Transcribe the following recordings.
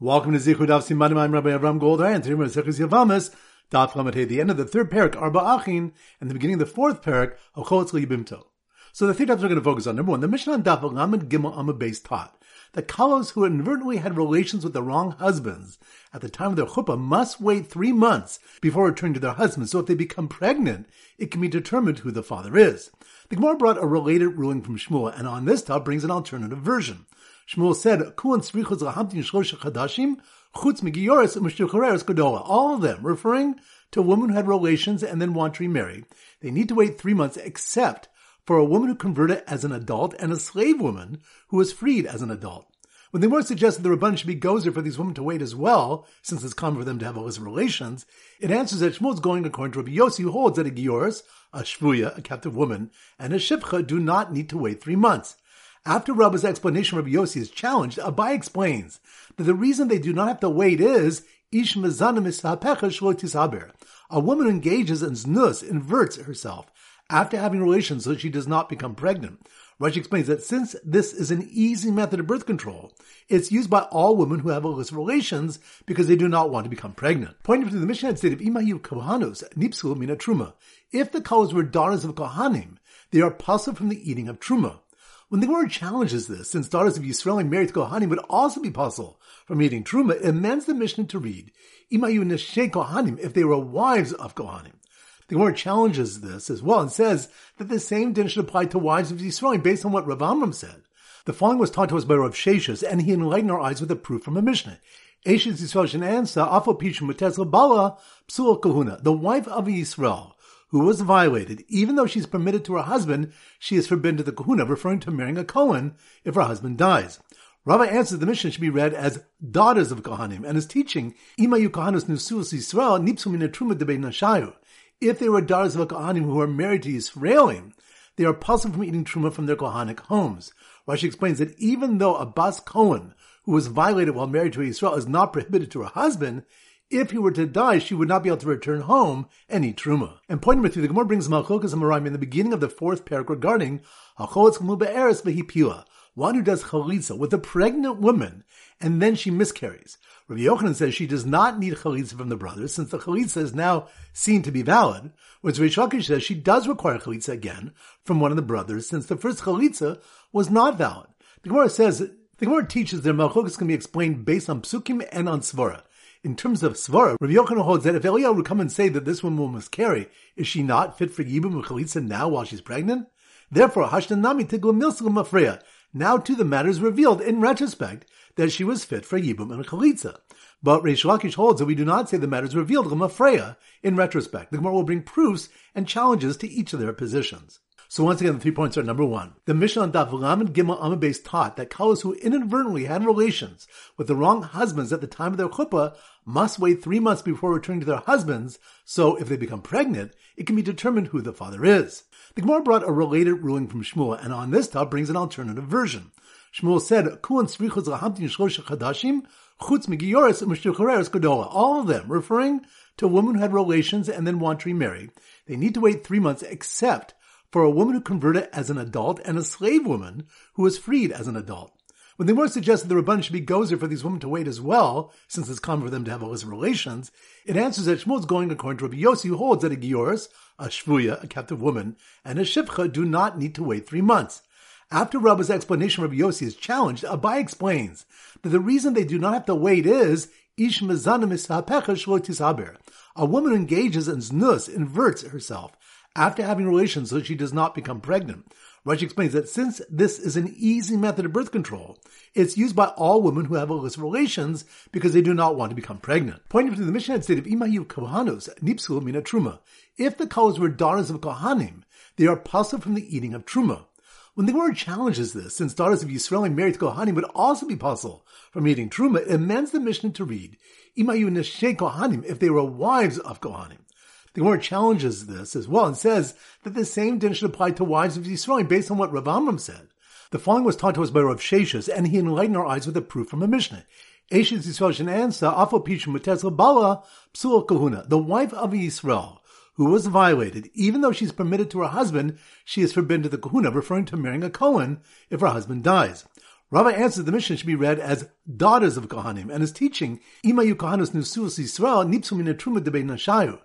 Welcome to Zichud Av Simanim. I'm Rabbi Avram Goldar, and today we're Sechus Yavamas, Daf Lamatei, the end of the third parak, Arba Achin, and the beginning of the fourth parak, Achotz Yibimto. So the three topics we're going to focus on. Number one, the Mishnah on Daf Lamed Gimel Amud Beis taught that kalos who inadvertently had relations with the wrong husbands at the time of their chuppah must wait three months before returning to their husbands. So if they become pregnant, it can be determined who the father is. The Gemara brought a related ruling from Shmuel, and on this top brings an alternative version. Shmuel said, Kuan srichos lahamtin shlosha chadashim, chutz migiyoris u'mishtuchareres godola. All of them referring to a woman who had relations and then want to remarry. They need to wait three months except for a woman who converted as an adult and a slave woman who was freed as an adult. When they were suggested the Rabban should be gozer for these women to wait as well, since it's common for them to have illicit relations, it answers that Shmuel is going according to Rabbi Yossi, who holds that a Gioris, a Shvuya, a captive woman, and a Shivcha do not need to wait three months. After Rabba's explanation, Rabbi Yossi is challenged. Abai explains that the reason they do not have to wait is Ish. A woman who engages in znus inverts herself after having relations so she does not become pregnant. Rashi explains that since this is an easy method of birth control, it's used by all women who have illicit relations because they do not want to become pregnant. Pointing to the Mishnah state of Imayu Kohanos, Nipsul Mina Truma. If the Kalas were daughters of Kohanim, they are puzzled from the eating of Truma. When the Gemara challenges this, since daughters of Yisrael married to Kohanim would also be puzzled from eating Truma, it amends the Mishnah to read, Imayu Neshe Kohanim, if they were wives of Kohanim. The Gemara challenges this as well and says that the same din should apply to wives of Yisrael based on what Rav Amram said. The following was taught to us by Rav Sheshes, and he enlightened our eyes with a proof from a Mishnah. Eshes Yisrael Shenansa, Afo Pishim Bala, Psul Kahuna, the wife of Yisrael, who was violated, even though she's permitted to her husband, she is forbidden to the kahuna, referring to marrying a Kohen if her husband dies. Rabbi answers the Mishnah should be read as daughters of Kohanim, and is teaching, Imayu Yisrael, Nipsu Truma Debe Nashayu. If they were daughters of a Kohanim who are married to Yisraelim, they are puzzled from eating Truma from their Kohanic homes. Rashi explains that even though a Bas Kohen who was violated while married to a Yisrael is not prohibited to her husband, if he were to die, she would not be able to return home and eat truma. And point number three, the Gemara brings Malchokas and in the beginning of the fourth parak regarding Hacholitz Gmuba Eris Behipila, one who does chalitza with a pregnant woman and then she miscarries. Rabbi Yochanan says she does not need chalitza from the brothers since the chalitza is now seen to be valid, whereas Reish Lakish says she does require chalitza again from one of the brothers since the first chalitza was not valid. The Gemara says the Gemara teaches that Malchokas can be explained based on psukim and on svara. In terms of svara, Rabbi Yochanan holds that if Eliyahu would come and say that this woman will miscarry, is she not fit for yibum chalitza now while she's pregnant? Therefore, hashtanami tigla milsum afreya. Now to the matter is revealed in retrospect that she was fit for yibum and chalitza. But Reish Lakish holds that we do not say the matter is revealed Freya in retrospect. The Gemara will bring proofs and challenges to each of their positions. So once again, the three points are number one. The Mishnah on Daf and Gimel Amabes taught that couples who inadvertently had relations with the wrong husbands at the time of their chuppah must wait three months before returning to their husbands, so if they become pregnant, it can be determined who the father is. The Gemara brought a related ruling from Shmuel, and on this top brings an alternative version. Shmuel said. All of them referring to a woman who had relations and then want to remarry. They need to wait three months except for a woman who converted as an adult and a slave woman who was freed as an adult. When they were suggested the Rabban should be gozer for these women to wait as well, since it's common for them to have illicit relations, it answers that Shmuel is going according to Rabbi Yossi, who holds that a Gioris, a Shvuya, a captive woman, and a Shipcha do not need to wait three months. After Rabba's explanation, Rabbi Yossi is challenged. Abai explains that the reason they do not have to wait is Ish A woman who engages in znus inverts herself after having relations so she does not become pregnant. Rashi explains that since this is an easy method of birth control, it's used by all women who have illicit relations because they do not want to become pregnant. Pointing to the Mishnah state of Imayu Kohanos, Nipsul Mina Truma. If the Kohanos were daughters of Kohanim, they are puzzled from the eating of Truma. When the Gemara challenges this, since daughters of Yisrael married to Kohanim would also be puzzled from eating Truma, it amends the Mishnah to read, Imayu Neshe Kohanim, if they were wives of Kohanim. The Gemara challenges this as well and says that the same din should apply to wives of Yisrael based on what Rav Amram said. The following was taught to us by Rav Sheshes, and he enlightened our eyes with a proof from a Mishnah. Eshes Yisrael Shenansa, Afo Pishim Bala, Psul Kahuna, the wife of Yisrael, who was violated, even though she's permitted to her husband, she is forbidden to the kahuna, referring to marrying a Kohen if her husband dies. Rava answers the Mishnah should be read as daughters of Kohanim, and is teaching Ima Kohanus Nusus Yisrael Nipsu Min Truma Debei Nashayu.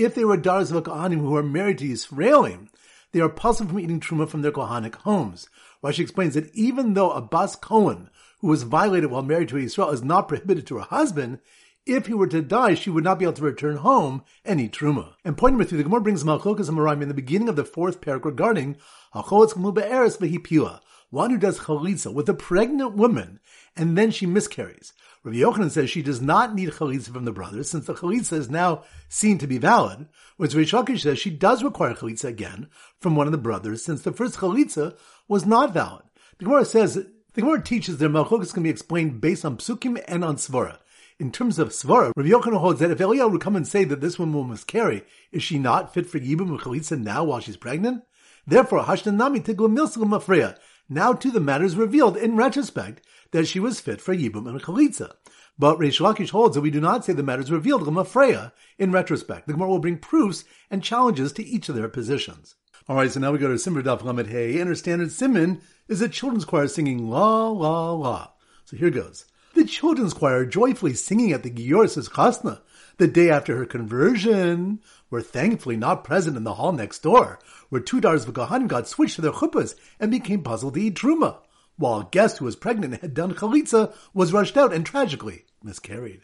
If they were daughters of a Kohanim who are married to Yisraelim, they are puzzled from eating truma from their Kohanic homes. Rashi explains that even though a Bas Cohen who was violated while married to a Israel is not prohibited to her husband, if he were to die, she would not be able to return home and eat truma. And point number three, the Gemara brings Malchokas Amoraim in the beginning of the fourth paragraph regarding Hacholitz Be'eres Vehipila, one who does chalitza with a pregnant woman and then she miscarries. Rabbi Yochanan says she does not need chalitza from the brothers since the chalitza is now seen to be valid, whereas Reish Lakish says she does require chalitza again from one of the brothers since the first chalitza was not valid. The Gemara says the Gemara teaches that Malchokas can be explained based on psukim and on svara. In terms of svara, Rabbi Yochanan holds that if Eliyahu would come and say that this woman will miscarry, is she not fit for yibum and chalitza now while she's pregnant? Therefore, Hashtanami Tigla Milsum Afreya. Now too the matter is revealed in retrospect that she was fit for Yibum and Chalitza. But Reish Lakish holds that we do not say the matter is revealed Lamafreya in retrospect. The Gemara will bring proofs and challenges to each of their positions. Alright, so now we go to Simmer Daf Lamed Hey, and our standard Simon is a children's choir singing La La La. So here goes. The children's choir joyfully singing at the Giyor's Chasna the day after her conversion were thankfully not present in the hall next door, where two daughters of Kohanim got switched to their chuppahs and became puzzled to eat truma, while a guest who was pregnant and had done chalitza was rushed out and tragically miscarried.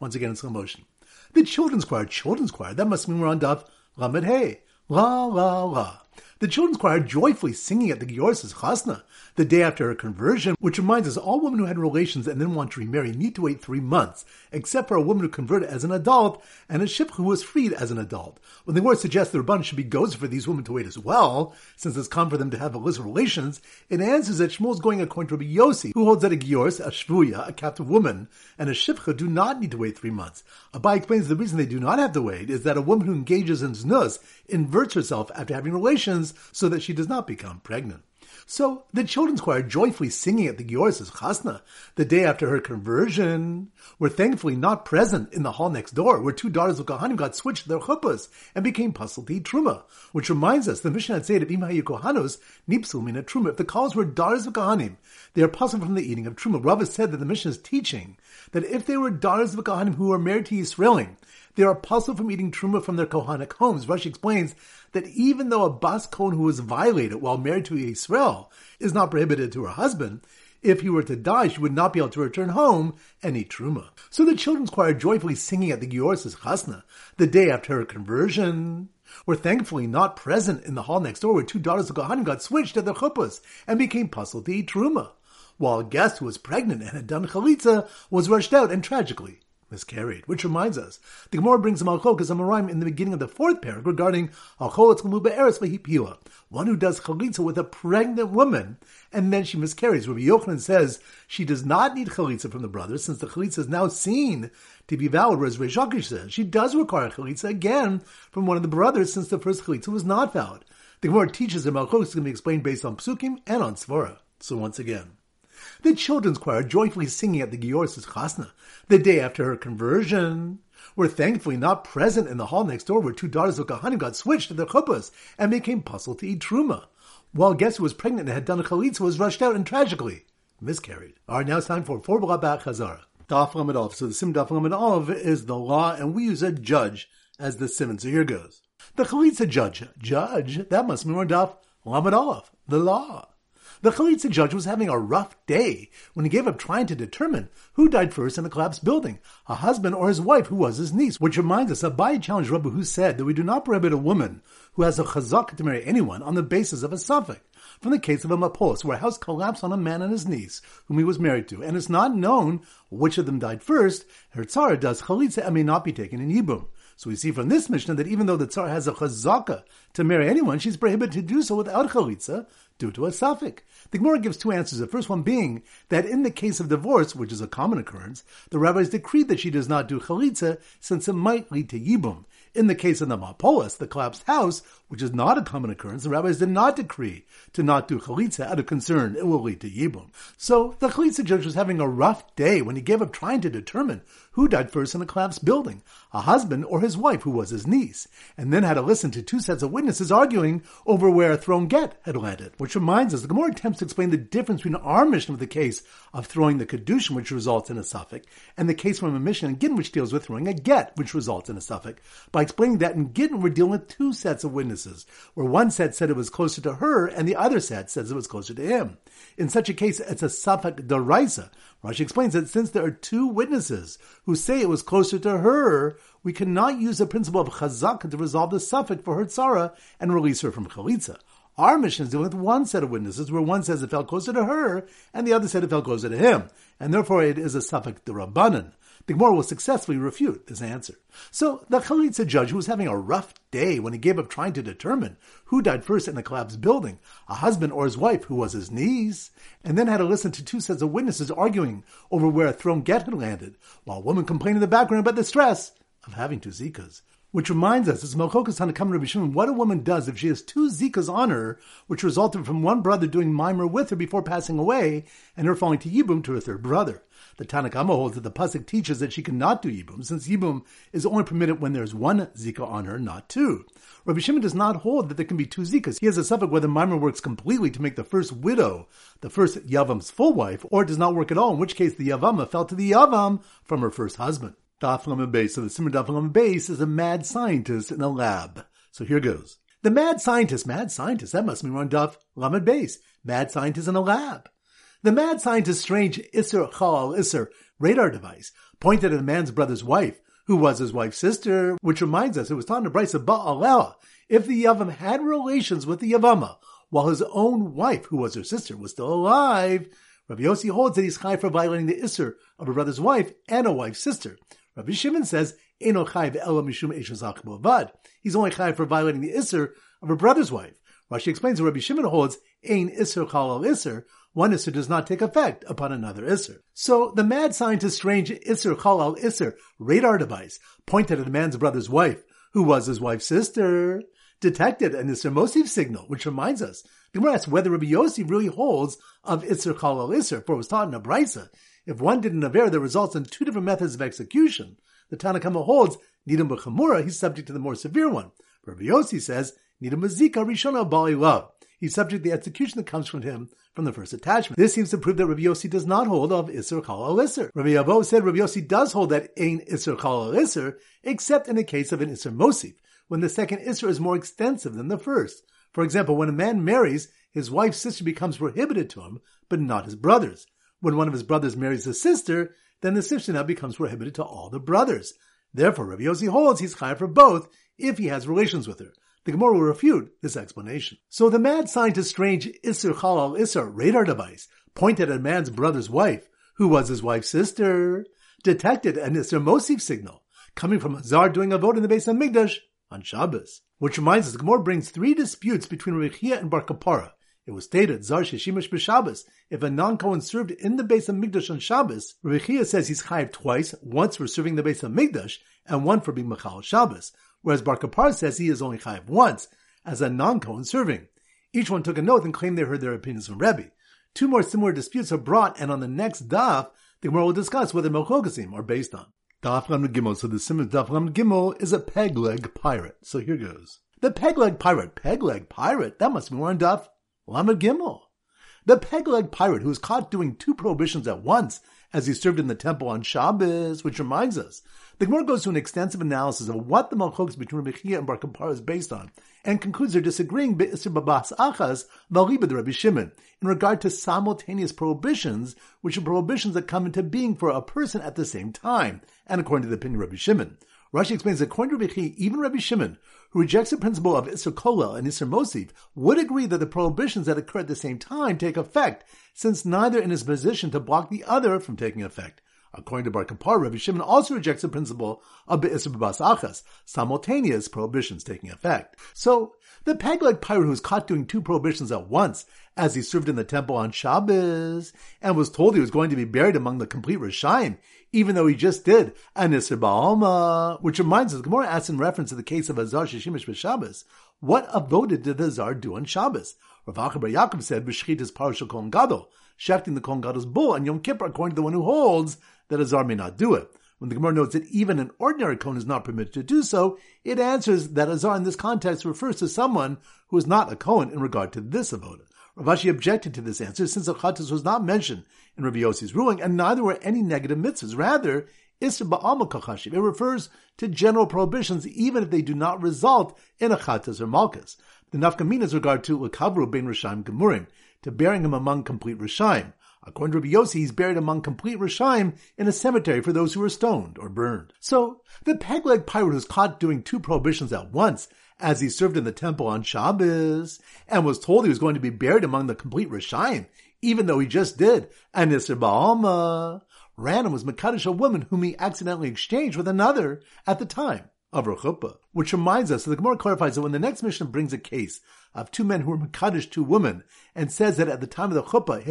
Once again in slow motion. The children's choir, children's choir, that must mean we're on Daf Lamed Hey. La la la the children's choir joyfully singing at the Gior's chasna the day after her conversion, which reminds us all women who had relations and then want to remarry need to wait three months, except for a woman who converted as an adult and a ship who was freed as an adult. When the word suggests the Rabban should be goes for these women to wait as well, since it's common for them to have illicit relations, it answers that Shmuel is going according to Rabbi Yossi, who holds that a Giors, a Shvuya, a captive woman, and a Shipcha do not need to wait three months. Abai explains the reason they do not have to wait is that a woman who engages in znus inverts herself after having relations so that she does not become pregnant. So the children's choir joyfully singing at the Gior's chasna the day after her conversion were thankfully not present in the hall next door, where two daughters of Kohanim got switched their chuppahs and became puzzled to eat truma. Which reminds us, the Mishnah had said of Imahayu Kohanos nipsul mina truma. If the calls were daughters of Kohanim, they are puzzled from the eating of truma. Rava said that the Mishnah is teaching that if they were daughters of Kohanim who are married to Yisraelim, they are puzzled from eating truma from their Kohanic homes. Rashi explains that even though a Bas Kohen who was violated while married to Israel is not prohibited to her husband, if he were to die, she would not be able to return home and eat truma. So the children's choir joyfully singing at the Gior's chasna the day after her conversion were thankfully not present in the hall next door where two daughters of Kohanim got switched at their chuppas and became puzzled to eat truma, while a guest who was pregnant and had done chalitza was rushed out and tragically miscarried. Which reminds us, the Gemara brings a malchokas Amoraim in the beginning of the fourth paragraph regarding one who does chalitza with a pregnant woman and then she miscarries. Rabbi Yochanan says she does not need chalitza from the brothers since the chalitza is now seen to be valid, whereas Reish Lakish says she does require chalitza again from one of the brothers since the first chalitza was not valid. The Gemara teaches that malchokas can be explained based on psukim and on svara. So once again, the children's choir joyfully singing at the Gior's chasna the day after her conversion were thankfully not present in the hall next door where two daughters of Kohanim got switched to their chuppahs and became puzzled to eat truma, while a guest who was pregnant and had done a chalitza was rushed out and tragically miscarried. All right, now it's time for four B'Rabbat Chazara. Daf Lamed So the sim Daf Lamed is the law, and we use a judge as the simon. So here goes. The chalitza judge. Judge? That must mean we're Daf Lamed The law. The Chalitza judge was having a rough day when he gave up trying to determine who died first in the collapsed building, a husband or his wife who was his niece, which reminds us that Abai challenged Rabbi who said that we do not prohibit a woman who has a chazak to marry anyone on the basis of a suffix. From the case of a mapolis, where a house collapsed on a man and his niece, whom he was married to, and it's not known which of them died first, her tzara does chalitza and may not be taken in yibum. So we see from this Mishnah that even though the Tsar has a chazaka to marry anyone, she's prohibited to do so without chalitza due to a suffix. The Gemara gives two answers. The first one being that in the case of divorce, which is a common occurrence, the rabbis decreed that she does not do chalitza since it might lead to yibum. In the case of the Mapolis, the collapsed house, which is not a common occurrence, the rabbis did not decree to not do chalitza out of concern it will lead to yibum. So the chalitza judge was having a rough day when he gave up trying to determine who died first in the collapsed building, a husband or his wife who was his niece, and then had to listen to two sets of witnesses arguing over where a thrown get had landed, which reminds us the Gemara attempts to explain the difference between our Mishnah with the case of throwing the kedushin, which results in a suffix, and the case from a Mishnah in Gittin, which deals with throwing a get, which results in a suffix, by explaining that in Gittin we're dealing with two sets of witnesses, where one set said it was closer to her, and the other set says it was closer to him. In such a case, it's a suffix deraisa. Rashi explains that since there are two witnesses who say it was closer to her, we cannot use the principle of chazaka to resolve the suffix for her tzara and release her from chalitza. Our Mishnah is dealing with one set of witnesses where one says it fell closer to her and the other said it fell closer to him, and therefore it is a suffix rabbanan. The Gemara will successfully refute this answer. So the Chalitza judge, who was having a rough day when he gave up trying to determine who died first in the collapsed building, a husband or his wife who was his niece, and then had to listen to two sets of witnesses arguing over where a thrown get had landed, while a woman complained in the background about the stress of having two zikas. Which reminds us, it's Melchokas Hanakam Rabbi Shimon, what a woman does if she has two zikas on her, which resulted from one brother doing mimer with her before passing away, and her falling to Yibum to her third brother. The Tanakama holds that the pasuk teaches that she cannot do Yibum, since Yibum is only permitted when there's one zika on her, not two. Rabbi Shimon does not hold that there can be two zikas. He has a suffix whether mimer works completely to make the first widow the first Yavam's full wife, or it does not work at all, in which case the Yavama fell to the Yavam from her first husband. Daf Beis. So the Simmer Daf Beis is a mad scientist in a lab. So here goes. The mad scientist, mad scientist, that must mean we're on Daf Lamed Beis. Mad scientist in a lab. The mad scientist's strange Isser Chal Isser radar device pointed at the man's brother's wife, who was his wife's sister, which reminds us it was taught in the Bryce of Ba'alewa. If the Yavam had relations with the Yavama, while his own wife, who was her sister, was still alive, Rabbi Yossi holds that he's high for violating the Isser of a brother's wife and a wife's sister. Rabbi Shimon says. He's only chayv for violating the isser of a brother's wife. Rashi explains that Rabbi Shimon holds, Ein isser chal al isser, one isser does not take effect upon another isser. So the mad scientist's strange isser chal al isser radar device pointed at a man's brother's wife, who was his wife's sister, detected an isser mosif signal, which reminds us, the Gemara asks whether Rabbi Yossi really holds of isser chal al isser, for it was taught in a brisa if one did an aver that results in two different methods of execution, the Tanakama holds Nidam B'chamura, he's subject to the more severe one. Rabbi Yossi says Nidam Mazika Rishona Bali Love. He's subject to the execution that comes from him from the first attachment. This seems to prove that Rabbi Yossi does not hold of Isser Chal Al Isser. Rabbi Abo said Rabbi Yossi does hold that Ein Isser Chal Al Isser, except in the case of an Isser Mosif, when the second Isser is more extensive than the first. For example, when a man marries, his wife's sister becomes prohibited to him, but not his brother's. When one of his brothers marries a sister, then the sister now becomes prohibited to all the brothers. Therefore, Rabbi Yossi holds he's chayav for both if he has relations with her. The Gemara will refute this explanation. So the mad scientist's strange Isser Chal Al Isser radar device pointed at a man's brother's wife, who was his wife's sister, detected an Isser Mosif signal coming from a Zar doing a vote in the base of Migdash on Shabbos. Which reminds us, the Gemara brings three disputes between Rechiah and Bar Kapara. It was stated, Zar Sheshimish b'Shabbos, if a non-Kohen served in the base of Migdash on Shabbos, Rechiah says he's chayiv twice, once for serving the base of Migdash, and one for being Machal Shabbos, whereas Bar Kapar says he is only chayiv once, as a non-Kohen serving. Each one took a note and claimed they heard their opinions from Rebbe. Two more similar disputes are brought, and on the next daf, the Gemara will discuss whether Melchogasim are based on. Daf Lam Gimel. So the Simon Daf Lam Gimel is a peg leg pirate. So here goes. The peg leg pirate. Peg leg pirate. That must be more on Daf Lamed Gimel. The peg-leg pirate who was caught doing two prohibitions at once as he served in the temple on Shabbos, which reminds us, the Gemara goes through an extensive analysis of what the malchokes between Rabbi and Bar Kappara is based on, and concludes they're disagreeing be'isr babas achas v'aliba the Rabbi Shimon in regard to simultaneous prohibitions, which are prohibitions that come into being for a person at the same time, and according to the opinion of Rabbi Shimon. Rashi explains that according to Rabbi even Rabbi Shimon, who rejects the principle of Isser Kolel and Isser Mosif, would agree that the prohibitions that occur at the same time take effect, since neither in his position to block the other from taking effect. According to Bar Kappar, Rabbi Shimon also rejects the principle of Be'isr Achas, simultaneous prohibitions taking effect. So, the peg-leg pirate who was caught doing two prohibitions at once, as he served in the temple on Shabbos, and was told he was going to be buried among the complete Rishayim, even though he just did Anisr Ba'alma, which reminds us, Gemara asks in reference to the case of Azar Shishimish B'Shabbos, what avoda did the Azar do on Shabbos? Rav Acha bar Yaakov said, B'shchit is partial Kohen Gadol, shechting the Kohen Gadol's bull on Yom Kippur, according to the one who holds that Azar may not do it. When the Gemara notes that even an ordinary Kohen is not permitted to do so, it answers that Azar in this context refers to someone who is not a Kohen in regard to this avoda. Rav Ashi objected to this answer since the was not mentioned in Rabbi Yossi's ruling, and neither were any negative mitzvahs. Rather. It refers to general prohibitions, even if they do not result in a or Malkas. The Nafkamina is regard to Lakavru Ben Rishaim Gemurim, to burying him among complete Rishaim. According to Rabbi Yossi, he's buried among complete Rishaim in a cemetery for those who were stoned or burned. So, the peg-leg pirate was caught doing two prohibitions at once, as he served in the temple on Shabbos, and was told he was going to be buried among the complete Rishaim, even though he just did an Isser Ba'alma. Random was Makadish, a woman whom he accidentally exchanged with another at the time of Rechuppah. Which reminds us, so the Gemara clarifies that when the next Mishnah brings a case of two men who were Makadish two women, and says that at the time of the Chuppah,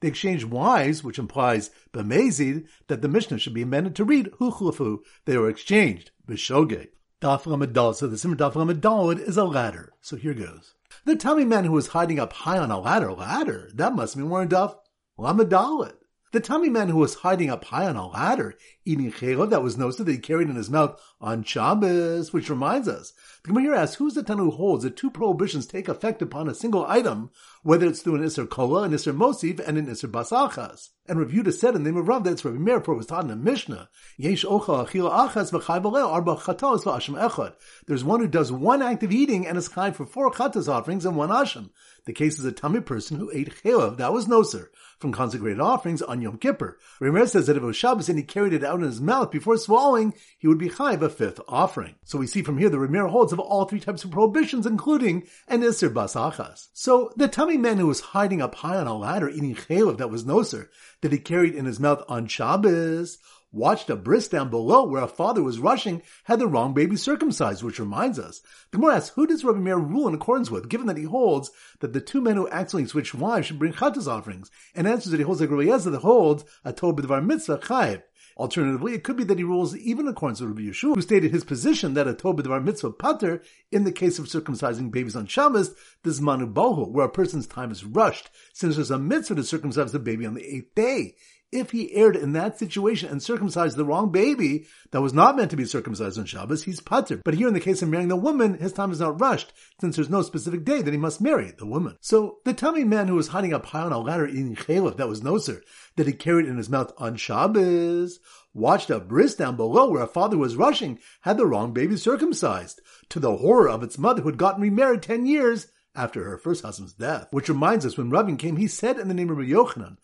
they exchanged wives, which implies Bemezid, that the Mishnah should be amended to read Huchlufu, they were exchanged, Bishoge. Daf Lamadal, so the Simmer Daf Lamadal is a ladder. So here goes. The tummy man who was hiding up high on a ladder, ladder, that must mean we're in Daf Lamadalit. The tummy man who was hiding up high on a ladder, eating chelav that was noticed that he carried in his mouth on Shabbos, which reminds us. The Gemara asks, who's the Tanu who holds that two prohibitions take effect upon a single item, whether it's through an Isser Kola, an Isser Mosif, and an Isser Basachas? And Yudah said in the name of Rav that it's Rav Meir, for it was taught in the Mishnah, Yesh Ocha Achila Achas V'chai Arba Chatos V'Ashem Echad. There's one who does one act of eating and is chai for four chatas offerings and one Ashem. The case is a tummy person who ate chelav, that was noser, from consecrated offerings on Yom Kippur. Rameir says that if it was Shabbos and he carried it out in his mouth before swallowing, he would be chayiv a fifth offering. So we see from here the Rameir holds of all three types of prohibitions, including an Isser Basachas. So the tummy man who was hiding up high on a ladder eating chelav that was noser, that he carried in his mouth on Shabbos, watched a bris down below where a father was rushing had the wrong baby circumcised, which reminds us. The Gemara asks, who does Rabbi Meir rule in accordance with, given that he holds that the two men who accidentally switch wives should bring chatas offerings, and answers that he holds like Rabbi Yezer that holds a Tob B'dvar Mitzvah chayiv. Alternatively, it could be that he rules even in accordance with Rabbi Yehoshua, who stated his position that a Tob B'dvar Mitzvah pater in the case of circumcising babies on Shabbos, this manu bohu, where a person's time is rushed, since there's a mitzvah to circumcise the baby on the eighth day if he erred in that situation and circumcised the wrong baby that was not meant to be circumcised on Shabbos, he's putter. But here in the case of marrying the woman, his time is not rushed, since there's no specific day that he must marry the woman. So the tummy man who was hiding up high on a ladder eating chalif that was noser, that he carried in his mouth on Shabbos, watched a bris down below where a father was rushing, had the wrong baby circumcised, to the horror of its mother who had gotten remarried ten years after her first husband's death. Which reminds us, when Ravin came, he said in the name of Yochanan,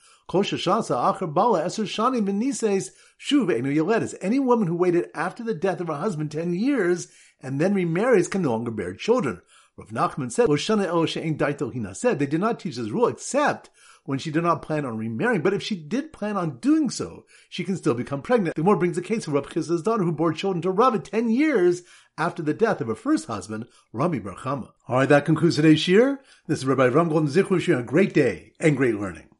any woman who waited after the death of her husband ten years and then remarries can no longer bear children. Rav Nachman said they did not teach this rule except when she did not plan on remarrying, but if she did plan on doing so, she can still become pregnant. The more brings a case of Rav Chisda's daughter who bore children to Rav ten years after the death of her first husband, Rami bar Chama. Alright, that concludes today's shir. This is Rabbi Ram Golden Zichru a great day and great learning.